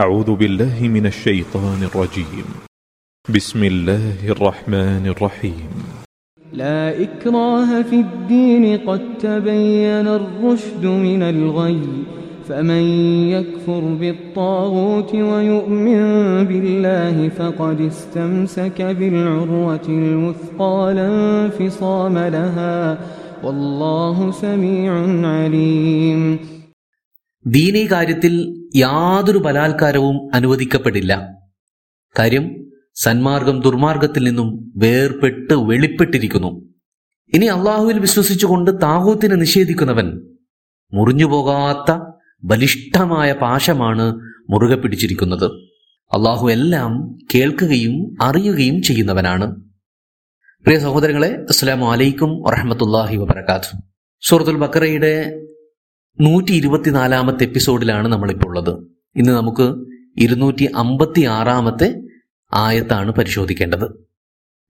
أعوذ بالله من الشيطان الرجيم. بسم الله الرحمن الرحيم. لا إكراه في الدين قد تبين الرشد من الغي فمن يكفر بالطاغوت ويؤمن بالله فقد استمسك بالعروة الوثقى لا انفصام لها والله سميع عليم. ദീനീ കാര്യത്തിൽ യാതൊരു ബലാത്കാരവും അനുവദിക്കപ്പെടില്ല. കാര്യം സന്മാർഗം ദുർമാർഗത്തിൽ നിന്നും വേർപെട്ട് വെളിപ്പെട്ടിരിക്കുന്നു. ഇനി അള്ളാഹുവിൽ വിശ്വസിച്ചുകൊണ്ട് താഹൂത്തിനെ നിഷേധിക്കുന്നവൻ മുറിഞ്ഞുപോകാത്ത ബലിഷ്ഠമായ പാശമാണ് മുറുകെ പിടിച്ചിരിക്കുന്നത്. അള്ളാഹു എല്ലാം കേൾക്കുകയും അറിയുകയും ചെയ്യുന്നവനാണ്. പ്രിയ സഹോദരങ്ങളെ അസ്സലാമു അലൈക്കും വറഹമത്തല്ലാഹി വബർക്കാത്തു സൂറത്തുൽ ബക്കറയുടെ നൂറ്റി ഇരുപത്തിനാലാമത്തെ എപ്പിസോഡിലാണ് നമ്മളിപ്പോൾ ഉള്ളത് ഇന്ന് നമുക്ക് ഇരുന്നൂറ്റി അമ്പത്തി ആറാമത്തെ ആയത്താണ് പരിശോധിക്കേണ്ടത്.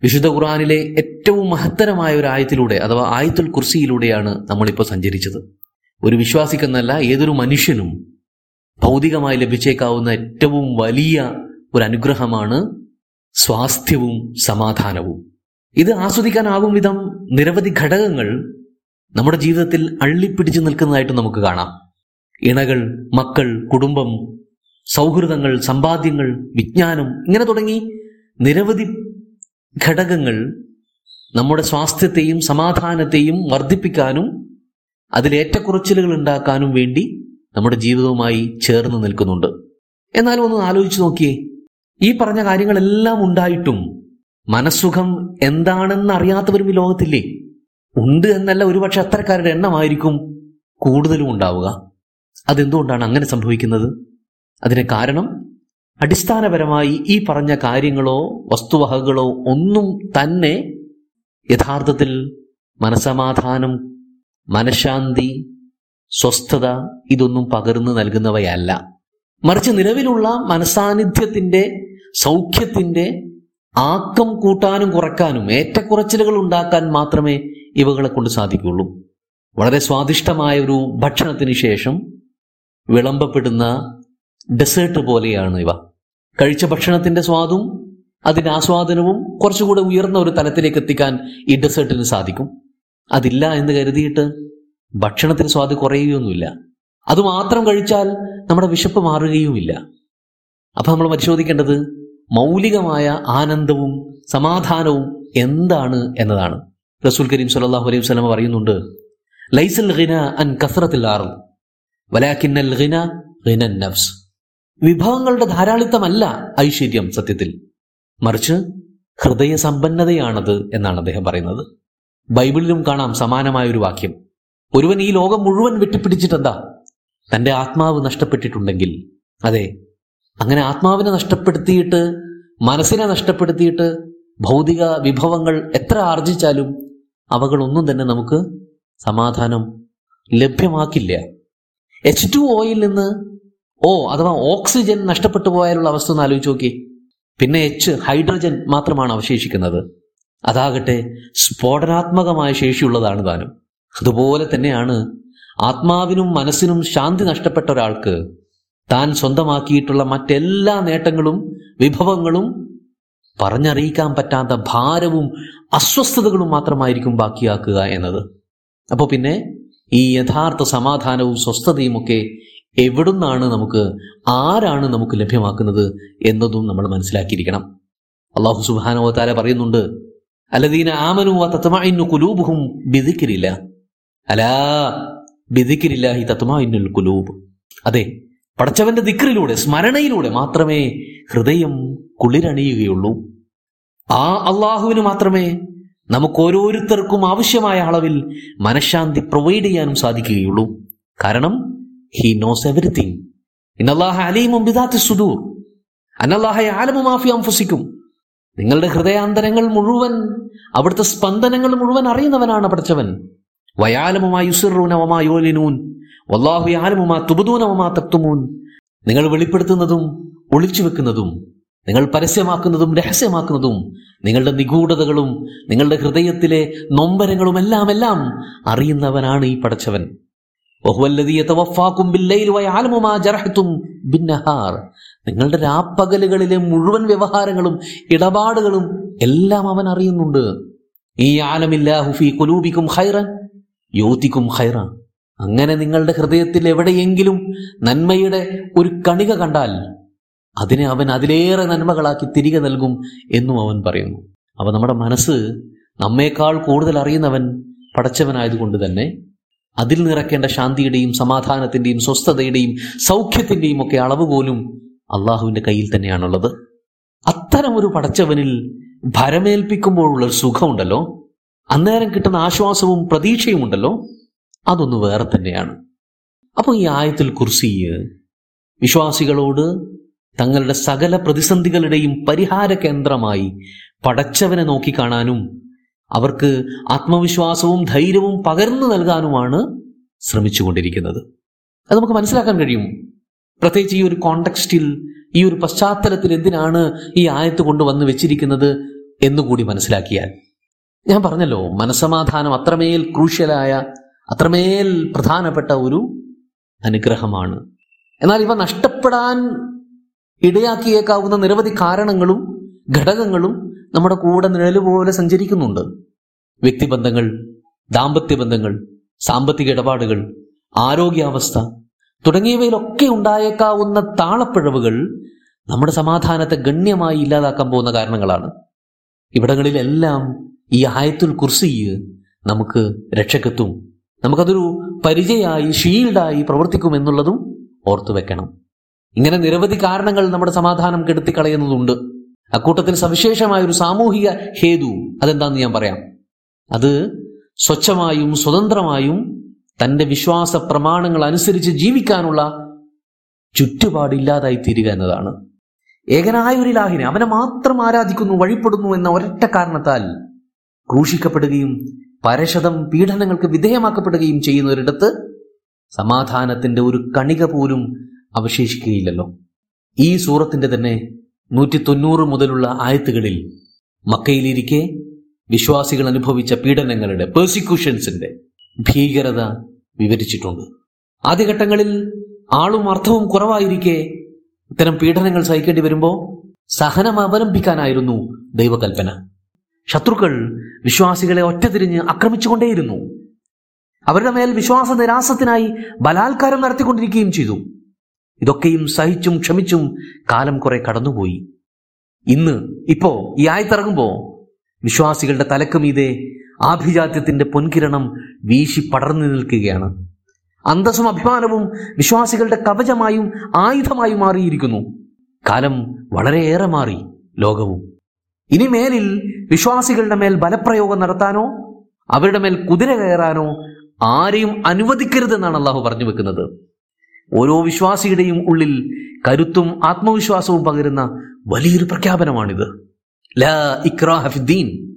വിശുദ്ധ ഖുർആാനിലെ ഏറ്റവും മഹത്തരമായ ഒരു ആയത്തിലൂടെ അഥവാ ആയത്തുൽ കുർസിയിലൂടെയാണ് നമ്മളിപ്പോൾ സഞ്ചരിച്ചത്. ഒരു വിശ്വാസിക്കെന്നല്ല ഏതൊരു മനുഷ്യനും ഭൗതികമായി ലഭിച്ചേക്കാവുന്ന ഏറ്റവും വലിയ ഒരു അനുഗ്രഹമാണ് സ്വാസ്ഥ്യവും സമാധാനവും. ഇത് ആസ്വദിക്കാനാകും വിധം നിരവധി ഘടകങ്ങൾ നമ്മുടെ ജീവിതത്തിൽ അള്ളിപ്പിടിച്ചു നിൽക്കുന്നതായിട്ട് നമുക്ക് കാണാം. ഇണകൾ മക്കൾ കുടുംബം സൗഹൃദങ്ങൾ സമ്പാദ്യങ്ങൾ വിജ്ഞാനം ഇങ്ങനെ തുടങ്ങി നിരവധി ഘടകങ്ങൾ നമ്മുടെ സ്വാസ്ഥ്യത്തെയും സമാധാനത്തെയും വർദ്ധിപ്പിക്കാനും അതിലേറ്റക്കുറച്ചിലുകൾ ഉണ്ടാക്കാനും വേണ്ടി നമ്മുടെ ജീവിതവുമായി ചേർന്ന് നിൽക്കുന്നുണ്ട്. എന്നാലും ഒന്ന് ആലോചിച്ചു നോക്കിയേ ഈ പറഞ്ഞ കാര്യങ്ങളെല്ലാം ഉണ്ടായിട്ടും മനസ്സുഖം എന്താണെന്ന് അറിയാത്തവരും ഈ ലോകത്തില്ലേ? ഉണ്ട് എന്നല്ല ഒരുപക്ഷെ അത്തരക്കാരുടെ എണ്ണമായിരിക്കും കൂടുതലും ഉണ്ടാവുക. അതെന്തുകൊണ്ടാണ് അങ്ങനെ സംഭവിക്കുന്നത്? അതിന് കാരണം അടിസ്ഥാനപരമായി ഈ പറഞ്ഞ കാര്യങ്ങളോ വസ്തുവകകളോ ഒന്നും തന്നെ യഥാർത്ഥത്തിൽ മനസമാധാനം മനഃശാന്തി സ്വസ്ഥത ഇതൊന്നും പകർന്നു നൽകുന്നവയല്ല. മറിച്ച് നിലവിലുള്ള മനസാന്നിധ്യത്തിന്റെ സൗഖ്യത്തിന്റെ ആക്കം കൂട്ടാനും കുറയ്ക്കാനും ഏറ്റക്കുറച്ചിലുകൾ ഉണ്ടാക്കാൻ മാത്രമേ ഇവകളെ കൊണ്ട് സാധിക്കുകയുള്ളൂ. വളരെ സ്വാദിഷ്ടമായ ഒരു ഭക്ഷണത്തിന് ശേഷം വിളമ്പപ്പെടുന്ന ഡെസേർട്ട് പോലെയാണ് ഇവ. കഴിച്ച ഭക്ഷണത്തിന്റെ സ്വാദും അതിന്റെ ആസ്വാദനവും കുറച്ചുകൂടെ ഉയർന്ന ഒരു തലത്തിലേക്ക് എത്തിക്കാൻ ഈ ഡെസേർട്ടിന് സാധിക്കും. അതില്ല എന്ന് കരുതിയിട്ട് ഭക്ഷണത്തിന് സ്വാദ് കുറയുകയൊന്നുമില്ല. അതുമാത്രം കഴിച്ചാൽ നമ്മുടെ വിശപ്പ് മാറുകയുമില്ല. അപ്പൊ നമ്മൾ പരിശോധിക്കേണ്ടത് മൗലികമായ ആനന്ദവും സമാധാനവും എന്താണ് എന്നതാണ്. റസൂൽ കരീം സല്ലാഹു അലൈഹി വസ്ലമ പറയുന്നുണ്ട് ലൈസൽ അൻ കസറത്തിൽ നഫ്സ്. വിഭവങ്ങളുടെ ധാരാളിത്തമല്ല ഐശ്വര്യം സത്യത്തിൽ. മറിച്ച് ഹൃദയ സമ്പന്നതയാണത് എന്നാണ് അദ്ദേഹം പറയുന്നത്. ബൈബിളിലും കാണാം സമാനമായ ഒരു വാക്യം. ഒരുവൻ ഈ ലോകം മുഴുവൻ വെട്ടിപ്പിടിച്ചിട്ടെന്താ തന്റെ ആത്മാവ് നഷ്ടപ്പെട്ടിട്ടുണ്ടെങ്കിൽ അതെ അങ്ങനെ ആത്മാവിനെ നഷ്ടപ്പെടുത്തിയിട്ട് മനസ്സിനെ നഷ്ടപ്പെടുത്തിയിട്ട് ഭൗതിക വിഭവങ്ങൾ എത്ര ആർജിച്ചാലും അവകളൊന്നും തന്നെ നമുക്ക് സമാധാനം ലഭ്യമാക്കില്ല. എച്ച് ടു ഓയിൽ നിന്ന് ഓ അഥവാ ഓക്സിജൻ നഷ്ടപ്പെട്ടു പോയാലുള്ള അവസ്ഥ ഒന്ന് ആലോചിച്ച് നോക്കി. പിന്നെ എച്ച് ഹൈഡ്രജൻ മാത്രമാണ് അവശേഷിക്കുന്നത്. അതാകട്ടെ സ്ഫോടനാത്മകമായ ശേഷിയുള്ളതാണ് താനും. അതുപോലെ തന്നെയാണ് ആത്മാവിനും മനസ്സിനും ശാന്തി നഷ്ടപ്പെട്ട ഒരാൾക്ക് താൻ സ്വന്തമാക്കിയിട്ടുള്ള മറ്റെല്ലാ നേട്ടങ്ങളും വിഭവങ്ങളും പറഞ്ഞറിയിക്കാൻ പറ്റാത്ത ഭാരവും അസ്വസ്ഥതകളും മാത്രമായിരിക്കും ബാക്കിയാക്കുക എന്നത്. അപ്പോൾ പിന്നെ ഈ യഥാർത്ഥ സമാധാനവും സ്വസ്ഥതയും ഒക്കെ എവിടുന്നാണ് നമുക്ക് ആരാണ് നമുക്ക് ലഭ്യമാക്കുന്നത് എന്നതും നമ്മൾ മനസ്സിലാക്കിയിരിക്കണം. അള്ളാഹു സുബാനോത്താര പറയുന്നുണ്ട് അലദീന ആമനു തത്മാഇന്നു കുലൂബുഹും ബിദിക്കിരില്ല അലാ ബിദിക്കിരില്ലാഹി തത്മാഇന്നുൽ കുലൂബ് അതെ പടച്ചവന്റെ ദിക്റിലൂടെ സ്മരണയിലൂടെ മാത്രമേ ഹൃദയം കുളിരണിയുകയുള്ളൂ. ആ അള്ളാഹുവിന് മാത്രമേ നമുക്ക് ഓരോരുത്തർക്കും ആവശ്യമായ അളവിൽ മനഃശാന്തി പ്രൊവൈഡ് ചെയ്യാനും സാധിക്കുകയുള്ളൂ. കാരണം ഹി നോസ് എവറിത്തിങ് സുദൂർ. നിങ്ങളുടെ ഹൃദയാന്തരങ്ങൾ മുഴുവൻ അവിടുത്തെ സ്പന്ദനങ്ങൾ മുഴുവൻ അറിയുന്നവനാണ് പഠിച്ചവൻ. വയാലമുമാ വല്ലാഹു നിങ്ങൾ വെളിപ്പെടുത്തുന്നതും ഒളിച്ചു വെക്കുന്നതും നിങ്ങൾ പരസ്യമാക്കുന്നതും രഹസ്യമാക്കുന്നതും നിങ്ങളുടെ നിഗൂഢതകളും നിങ്ങളുടെ ഹൃദയത്തിലെ നൊമ്പരങ്ങളും എല്ലാം എല്ലാം അറിയുന്നവനാണ് ഈ പടച്ചവൻ. നിങ്ങളുടെ രാപ്പകലുകളിലെ മുഴുവൻ വ്യവഹാരങ്ങളും ഇടപാടുകളും എല്ലാം അവൻ അറിയുന്നുണ്ട്. ഈ ആലമില്ലാഹുഫി ഹൈറൻ യോതിക്കും ഹൈറ അങ്ങനെ നിങ്ങളുടെ ഹൃദയത്തിൽ എവിടെയെങ്കിലും നന്മയുടെ ഒരു കണിക കണ്ടാൽ അതിനെ അവൻ അതിലേറെ നന്മകളാക്കി തിരികെ നൽകും എന്നും അവൻ പറയുന്നു. അപ്പൊ നമ്മുടെ മനസ്സ് നമ്മേക്കാൾ കൂടുതൽ അറിയുന്നവൻ പടച്ചവനായതുകൊണ്ട് തന്നെ അതിൽ നിറക്കേണ്ട ശാന്തിയുടെയും സമാധാനത്തിന്റെയും സ്വസ്ഥതയുടെയും സൗഖ്യത്തിന്റെയും ഒക്കെ അളവ് പോലും അള്ളാഹുവിന്റെ കയ്യിൽ തന്നെയാണുള്ളത്. അത്തരം ഒരു പടച്ചവനിൽ ഭരമേൽപ്പിക്കുമ്പോഴുള്ള ഒരു സുഖമുണ്ടല്ലോ? അന്നേരം കിട്ടുന്ന ആശ്വാസവും പ്രതീക്ഷയും ഉണ്ടല്ലോ? അതൊന്ന് വേറെ തന്നെയാണ്. അപ്പോൾ ഈ ആയത്തിൽ കുർസി വിശ്വാസികളോട് തങ്ങളുടെ സകല പ്രതിസന്ധികളുടെയും പരിഹാര കേന്ദ്രമായി പടച്ചവനെ നോക്കിക്കാണാനും അവർക്ക് ആത്മവിശ്വാസവും ധൈര്യവും പകർന്നു നൽകാനുമാണ് ശ്രമിച്ചുകൊണ്ടിരിക്കുന്നത്. അത് നമുക്ക് മനസ്സിലാക്കാൻ കഴിയും. പ്രത്യേകിച്ച് ഈ ഒരു കോണ്ടക്സ്റ്റിൽ ഈ ഒരു പശ്ചാത്തലത്തിൽ എന്തിനാണ് ഈ ആയത്ത് കൊണ്ടുവന്ന് വെച്ചിരിക്കുന്നത് എന്നുകൂടി മനസ്സിലാക്കിയാൽ. ഞാൻ പറഞ്ഞല്ലോ മനസമാധാനം അത്രമേൽ ക്രൂഷ്യലായ അത്രമേൽ പ്രധാനപ്പെട്ട ഒരു അനുഗ്രഹമാണ്. എന്നാൽ ഇവ നഷ്ടപ്പെടാൻ ഇടയാക്കിയേക്കാവുന്ന നിരവധി കാരണങ്ങളും ഘടകങ്ങളും നമ്മുടെ കൂടെ നിഴലുപോലെ സഞ്ചരിക്കുന്നുണ്ട്. വ്യക്തിബന്ധങ്ങൾ ദാമ്പത്യ ബന്ധങ്ങൾ സാമ്പത്തിക ഇടപാടുകൾ ആരോഗ്യാവസ്ഥ തുടങ്ങിയവയിലൊക്കെ ഉണ്ടായേക്കാവുന്ന താളപ്പിഴവുകൾ നമ്മുടെ സമാധാനത്തെ ഗണ്യമായി ഇല്ലാതാക്കാൻ പോകുന്ന കാരണങ്ങളാണ്. ഇവിടങ്ങളിലെല്ലാം ഈ ആയത്തുൽ കുർസി നമുക്ക് രക്ഷക്കെത്തും നമുക്കതൊരു പരിചയമായി ഷീൽഡായി പ്രവർത്തിക്കും എന്നുള്ളതും ഓർത്തു വെക്കണം ഇങ്ങനെ നിരവധി കാരണങ്ങൾ നമ്മുടെ സമാധാനം കെടുത്തിക്കളയുന്നതുണ്ട്. അക്കൂട്ടത്തിൽ സവിശേഷമായ ഒരു സാമൂഹിക ഹേതു അതെന്താന്ന് ഞാൻ പറയാം. അത് സ്വച്ഛമായും സ്വതന്ത്രമായും തന്റെ വിശ്വാസ പ്രമാണങ്ങൾ അനുസരിച്ച് ജീവിക്കാനുള്ള ചുറ്റുപാടില്ലാതായി തീരുക എന്നതാണ്. ഏകനായ ഒരു ലാഹിനെ അവനെ മാത്രം ആരാധിക്കുന്നു വഴിപ്പെടുന്നു എന്ന ഒരൊറ്റ കാരണത്താൽ ക്രൂശിക്കപ്പെടുകയും പരശതം പീഡനങ്ങൾക്ക് വിധേയമാക്കപ്പെടുകയും ചെയ്യുന്ന ഒരിടത്ത് സമാധാനത്തിന്റെ ഒരു കണിക പോലും അവശേഷിക്കുകയില്ലല്ലോ. ഈ സൂറത്തിന്റെ തന്നെ നൂറ്റി തൊണ്ണൂറ് മുതലുള്ള ആയത്തുകളിൽ മക്കയിലിരിക്കെ വിശ്വാസികൾ അനുഭവിച്ച പീഡനങ്ങളുടെ പേഴ്സിക്യൂഷൻസിന്റെ ഭീകരത വിവരിച്ചിട്ടുണ്ട്. ആദ്യഘട്ടങ്ങളിൽ ആളും അർത്ഥവും കുറവായിരിക്കെ ഇത്തരം പീഡനങ്ങൾ സഹിക്കേണ്ടി വരുമ്പോൾ സഹനം അവലംബിക്കാനായിരുന്നു ദൈവകൽപ്പന. ശത്രുക്കൾ വിശ്വാസികളെ ഒറ്റതിരിഞ്ഞ് ആക്രമിച്ചുകൊണ്ടേയിരുന്നു. അവരുടെ മേൽ വിശ്വാസ നിരാസത്തിനായി ബലാത്കാരം നടത്തിക്കൊണ്ടിരിക്കുകയും ചെയ്തു. ഇതൊക്കെയും സഹിച്ചും ക്ഷമിച്ചും കാലം കുറെ കടന്നുപോയി. ഇന്ന് ഇപ്പോ ഈ ആയത്തിറങ്ങുമ്പോ വിശ്വാസികളുടെ തലക്ക് മീതെ ആഭിജാത്യത്തിന്റെ പൊൻകിരണം വീശി പടർന്നു നിൽക്കുകയാണ്. അന്തസ്സും അഭിമാനവും വിശ്വാസികളുടെ കവചമായും ആയുധമായും മാറിയിരിക്കുന്നു. കാലം വളരെയേറെ മാറി ലോകവും. ഇനി മേലിൽ വിശ്വാസികളുടെ മേൽ ബലപ്രയോഗം നടത്താനോ അവരുടെ മേൽ കുതിര കയറാനോ ആരെയും അനുവദിക്കരുതെന്നാണ് അള്ളാഹു പറഞ്ഞു വെക്കുന്നത്. ഓരോ വിശ്വാസിയുടെയും ഉള്ളിൽ കരുത്തും ആത്മവിശ്വാസവും പകരുന്ന വലിയൊരു പ്രഖ്യാപനമാണിത്. ല ഇക്രാഹഫിദ്ദീൻ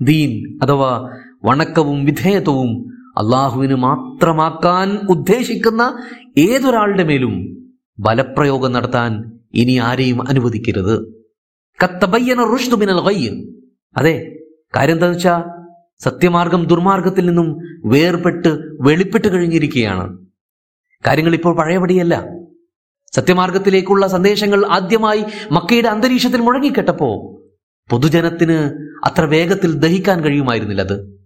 ദീൻ. അഥവാ വണക്കവും വിധേയത്വവും അള്ളാഹുവിന് മാത്രമാക്കാൻ ഉദ്ദേശിക്കുന്ന ഏതൊരാളുടെ മേലും ബലപ്രയോഗം നടത്താൻ ഇനി ആരെയും അനുവദിക്കരുത്. കത്തബയ്യന റുഷ്തുബിനൽ വയ്യ അതെ കാര്യം എന്താ വെച്ചാൽ സത്യമാർഗം ദുർമാർഗത്തിൽ നിന്നും വേർപെട്ട് വെളിപ്പെട്ട് കഴിഞ്ഞിരിക്കുകയാണ്. കാര്യങ്ങൾ ഇപ്പോൾ പഴയപടിയല്ല. സത്യമാർഗത്തിലേക്കുള്ള സന്ദേശങ്ങൾ ആദ്യമായി മക്കയുടെ അന്തരീക്ഷത്തിൽ മുഴങ്ങിക്കെട്ടപ്പോ പൊതുജനത്തിന് അത്ര വേഗത്തിൽ ദഹിക്കാൻ കഴിയുമായിരുന്നില്ല അത്.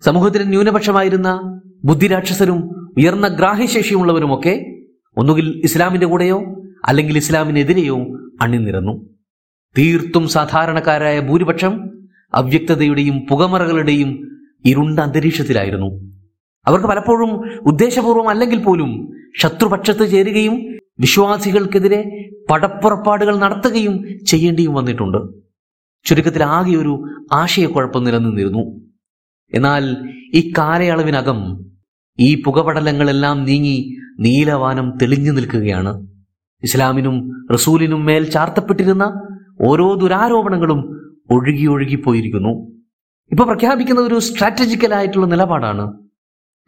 സമൂഹത്തിന് ന്യൂനപക്ഷമായിരുന്ന ബുദ്ധിരാക്ഷസരും ഉയർന്ന ഗ്രാഹ്യശേഷിയുള്ളവരുമൊക്കെ ഒന്നുകിൽ ഇസ്ലാമിന്റെ കൂടെയോ അല്ലെങ്കിൽ ഇസ്ലാമിനെതിരെയോ അണിനിരന്നു. തീർത്തും സാധാരണക്കാരായ ഭൂരിപക്ഷം അവ്യക്തതയുടെയും പുകമറകളുടെയും ഇരുണ്ട അന്തരീക്ഷത്തിലായിരുന്നു. അവർക്ക് പലപ്പോഴും ഉദ്ദേശപൂർവം അല്ലെങ്കിൽ പോലും ശത്രുപക്ഷത്ത് ചേരുകയും വിശ്വാസികൾക്കെതിരെ പടപ്പുറപ്പാടുകൾ നടത്തുകയും ചെയ്യേണ്ടിയും വന്നിട്ടുണ്ട്. ചുരുക്കത്തിൽ ആകെ ഒരു ആശയക്കുഴപ്പം നിലനിന്നിരുന്നു. എന്നാൽ ഈ കാലയളവിനകം ഈ പുകപടലങ്ങളെല്ലാം നീങ്ങി നീലവാനം തെളിഞ്ഞു നിൽക്കുകയാണ്. ഇസ്ലാമിനും റസൂലിനും മേൽ ചാർത്തപ്പെട്ടിരുന്ന ഓരോ ദുരാരോപണങ്ങളും ഒഴുകി ഒഴുകിപ്പോയിരിക്കുന്നു ഇപ്പൊ പ്രഖ്യാപിക്കുന്ന ഒരു സ്ട്രാറ്റജിക്കൽ ആയിട്ടുള്ള നിലപാടാണ്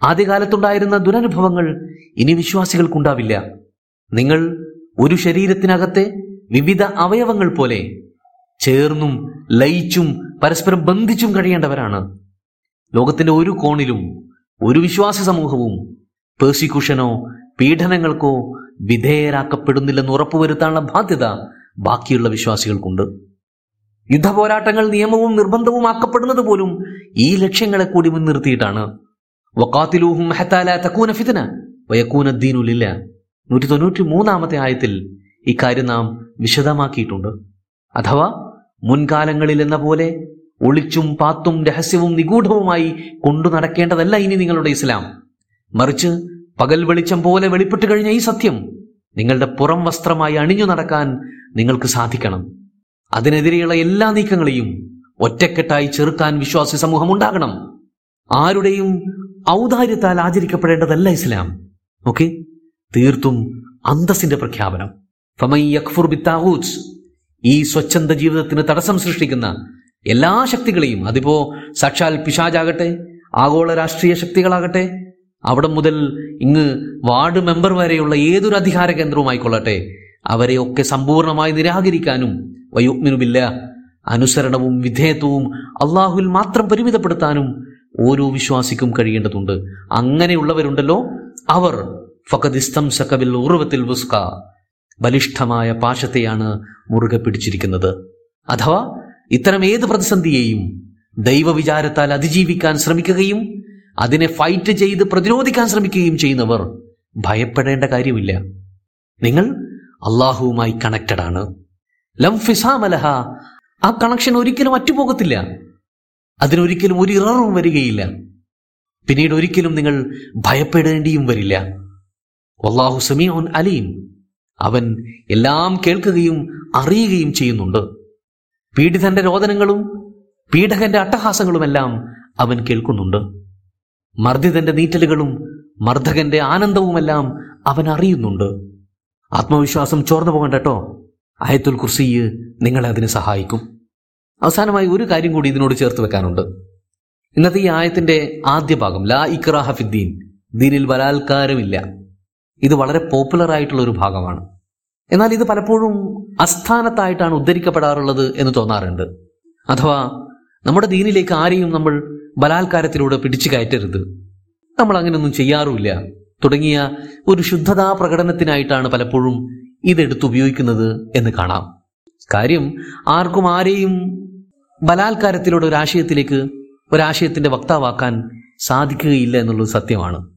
ആദ്യകാലത്തുണ്ടായിരുന്ന ദുരനുഭവങ്ങൾ ഇനി വിശ്വാസികൾക്കുണ്ടാവില്ല. നിങ്ങൾ ഒരു ശരീരത്തിനകത്തെ വിവിധ അവയവങ്ങൾ പോലെ ചേർന്നും ലയിച്ചും പരസ്പരം ബന്ധിച്ചും കഴിയേണ്ടവരാണ്. ലോകത്തിന്റെ ഒരു കോണിലും ഒരു വിശ്വാസ സമൂഹവും പേഴ്സിക്യൂഷനോ പീഡനങ്ങൾക്കോ വിധേയരാക്കപ്പെടുന്നില്ലെന്ന് ഉറപ്പുവരുത്താനുള്ള ബാധ്യത ബാക്കിയുള്ള വിശ്വാസികൾക്കുണ്ട്. യുദ്ധപോരാട്ടങ്ങൾ നിയമവും നിർബന്ധവുമാക്കപ്പെടുന്നത് പോലും ഈ ലക്ഷ്യങ്ങളെ കൂടി മുൻനിർത്തിയിട്ടാണ്. വക്കാത്തിലൂഹും ഹത്താല ഫിതന. വയക്കൂന നൂറ്റി തൊണ്ണൂറ്റി മൂന്നാമത്തെ ആയത്തിൽ ഇക്കാര്യം നാം വിശദമാക്കിയിട്ടുണ്ട്. അഥവാ മുൻകാലങ്ങളിൽ എന്ന പോലെ ഒളിച്ചും പാത്തും രഹസ്യവും നിഗൂഢവുമായി കൊണ്ടു നടക്കേണ്ടതല്ല ഇനി നിങ്ങളുടെ ഇസ്ലാം. മറിച്ച് പകൽ വെളിച്ചം പോലെ വെളിപ്പെട്ട് കഴിഞ്ഞ ഈ സത്യം നിങ്ങളുടെ പുറം വസ്ത്രമായി അണിഞ്ഞു നടക്കാൻ നിങ്ങൾക്ക് സാധിക്കണം. അതിനെതിരെയുള്ള എല്ലാ നീക്കങ്ങളെയും ഒറ്റക്കെട്ടായി ചെറുക്കാൻ വിശ്വാസി സമൂഹം ഉണ്ടാകണം. ആരുടെയും ഔദാര്യത്താൽ ആചരിക്കപ്പെടേണ്ടതല്ല ഇസ്ലാം. ഓക്കെ? തീർത്തും അന്തസ്സിന്റെ പ്രഖ്യാപനം. യഖ്ഫുർ ഈ സ്വച്ഛന്ത ജീവിതത്തിന് തടസ്സം സൃഷ്ടിക്കുന്ന എല്ലാ ശക്തികളെയും അതിപ്പോ സാക്ഷാൽ പിശാജാകട്ടെ ആഗോള രാഷ്ട്രീയ ശക്തികളാകട്ടെ അവിടെ മുതൽ ഇങ്ങ് വാർഡ് മെമ്പർ വരെയുള്ള ഏതൊരു അധികാര കേന്ദ്രവുമായിക്കൊള്ളട്ടെ അവരെയൊക്കെ സമ്പൂർണമായി നിരാകരിക്കാനും വയുഗ്മിനുമില്ല അനുസരണവും വിധേയത്വവും അള്ളാഹുവിൽ മാത്രം പരിമിതപ്പെടുത്താനും ഓരോ വിശ്വാസിക്കും കഴിയേണ്ടതുണ്ട്. അങ്ങനെയുള്ളവരുണ്ടല്ലോ അവർ. ഫഖദിസ്തം സക്കബിൽ ഉറവത്തിൽ വുസ്ക. ബലിഷ്ഠമായ പാശത്തെയാണ് മുറുകെ പിടിച്ചിരിക്കുന്നത്. അഥവാ ഇത്തരം ഏത് പ്രതിസന്ധിയെയും ദൈവവിചാരത്താൽ അതിജീവിക്കാൻ ശ്രമിക്കുകയും അതിനെ ഫൈറ്റ് ചെയ്ത് പ്രതിരോധിക്കാൻ ശ്രമിക്കുകയും ചെയ്യുന്നവർ ഭയപ്പെടേണ്ട കാര്യമില്ല. നിങ്ങൾ അള്ളാഹുവുമായി കണക്റ്റഡ് ആണ്. ലം ഫിസാമലഹ ആ കണക്ഷൻ ഒരിക്കലും അറ്റുപോകത്തില്ല. അതിനൊരിക്കലും ഒരു ഇററും വരികയില്ല. പിന്നീട് ഒരിക്കലും നിങ്ങൾ ഭയപ്പെടേണ്ടിയും വരില്ല. വല്ലാഹു സമീഉൻ അലീം. അവൻ എല്ലാം കേൾക്കുകയും അറിയുകയും ചെയ്യുന്നുണ്ട്. പീഡിതന്റെ രോദനങ്ങളും പീഡകന്റെ അട്ടഹാസങ്ങളുമെല്ലാം അവൻ കേൾക്കുന്നുണ്ട്. മർദ്ദിതന്റെ നീറ്റലുകളും മർദ്ദകന്റെ ആനന്ദവുമെല്ലാം അവൻ അറിയുന്നുണ്ട്. ആത്മവിശ്വാസം ചോർന്നു പോകണ്ട കേട്ടോ ആയത്തുൽ കുർസിയ് നിങ്ങളെ അതിന് സഹായിക്കും. അവസാനമായി ഒരു കാര്യം കൂടി ഇതിനോട് ചേർത്ത് വെക്കാനുണ്ട്. ഇന്നത്തെ ഈ ആയത്തിന്റെ ആദ്യ ഭാഗം ലാ ഇക്രാഹ ഫിദ്ദീൻ ദീനിൽ ബലാത്കാരമില്ല. ഇത് വളരെ പോപ്പുലർ ആയിട്ടുള്ള ഒരു ഭാഗമാണ്. എന്നാൽ ഇത് പലപ്പോഴും അസ്ഥാനത്തായിട്ടാണ് ഉദ്ധരിക്കപ്പെടാറുള്ളത് എന്ന് തോന്നാറുണ്ട്. അഥവാ നമ്മുടെ ദീനിലേക്ക് ആരെയും നമ്മൾ ബലാത്കാരത്തിലൂടെ പിടിച്ചു കയറ്റരുത്. നമ്മൾ അങ്ങനെയൊന്നും ചെയ്യാറുമില്ല. തുടങ്ങിയ ഒരു ശുദ്ധതാ പ്രകടനത്തിനായിട്ടാണ് പലപ്പോഴും ഇതെടുത്ത് ഉപയോഗിക്കുന്നത് എന്ന് കാണാം. കാര്യം ആർക്കും ആരെയും ബലാത്കാരത്തിലൂടെ ഒരാശയത്തിലേക്ക് ഒരാശയത്തിന്റെ വക്താവാക്കാൻ സാധിക്കുകയില്ല എന്നുള്ളത് സത്യമാണ്.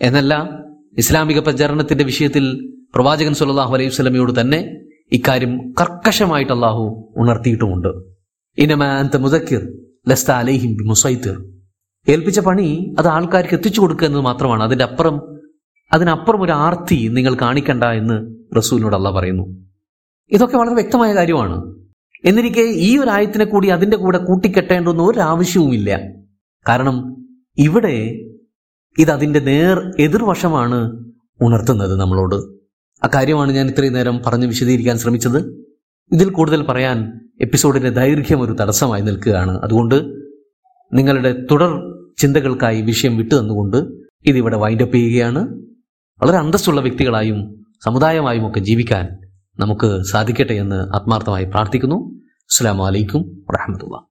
എന്നല്ല ഇസ്ലാമിക പ്രചരണത്തിന്റെ വിഷയത്തിൽ പ്രവാചകൻ സുല്ലാഹു അലൈഹി സ്വലമയോട് തന്നെ ഇക്കാര്യം കർക്കശമായിട്ട് അള്ളാഹു ഉണർത്തിയിട്ടുമുണ്ട്. ഇനമാന്ത മുദക്കിർ ലസ്ത അലൈഹിം മുസൈത്തിർ ഏൽപ്പിച്ച പണി അത് ആൾക്കാർക്ക് എത്തിച്ചു കൊടുക്കുക എന്നത് മാത്രമാണ്. അതിന്റെ അപ്പുറം അതിനപ്പുറം ഒരു ആർത്തി നിങ്ങൾ കാണിക്കണ്ട എന്ന് റസൂലിനോട് അള്ളാഹ് പറയുന്നു. ഇതൊക്കെ വളരെ വ്യക്തമായ കാര്യമാണ്. എന്നിരിക്കെ ഈ ഒരു ആയത്തിനെ കൂടി അതിന്റെ കൂടെ കൂട്ടിക്കെട്ടേണ്ടെന്ന് ഒരു ആവശ്യവുമില്ല. കാരണം ഇവിടെ ഇത് നേർ എതിർവശമാണ് ഉണർത്തുന്നത് നമ്മളോട്. അക്കാര്യമാണ് ഞാൻ ഇത്രയും നേരം പറഞ്ഞ് വിശദീകരിക്കാൻ ശ്രമിച്ചത്. ഇതിൽ കൂടുതൽ പറയാൻ എപ്പിസോഡിന്റെ ദൈർഘ്യം ഒരു തടസ്സമായി നിൽക്കുകയാണ്. അതുകൊണ്ട് നിങ്ങളുടെ തുടർ ചിന്തകൾക്കായി വിഷയം വിട്ടു തന്നുകൊണ്ട് ഇതിവിടെ വൈൻഡപ്പ് ചെയ്യുകയാണ്. വളരെ അന്തസ്സുള്ള വ്യക്തികളായും സമുദായമായും ഒക്കെ ജീവിക്കാൻ നമുക്ക് സാധിക്കട്ടെ എന്ന് ആത്മാർത്ഥമായി പ്രാർത്ഥിക്കുന്നു. അസ്സാം വലൈക്കും വറഹമത്തുള്ള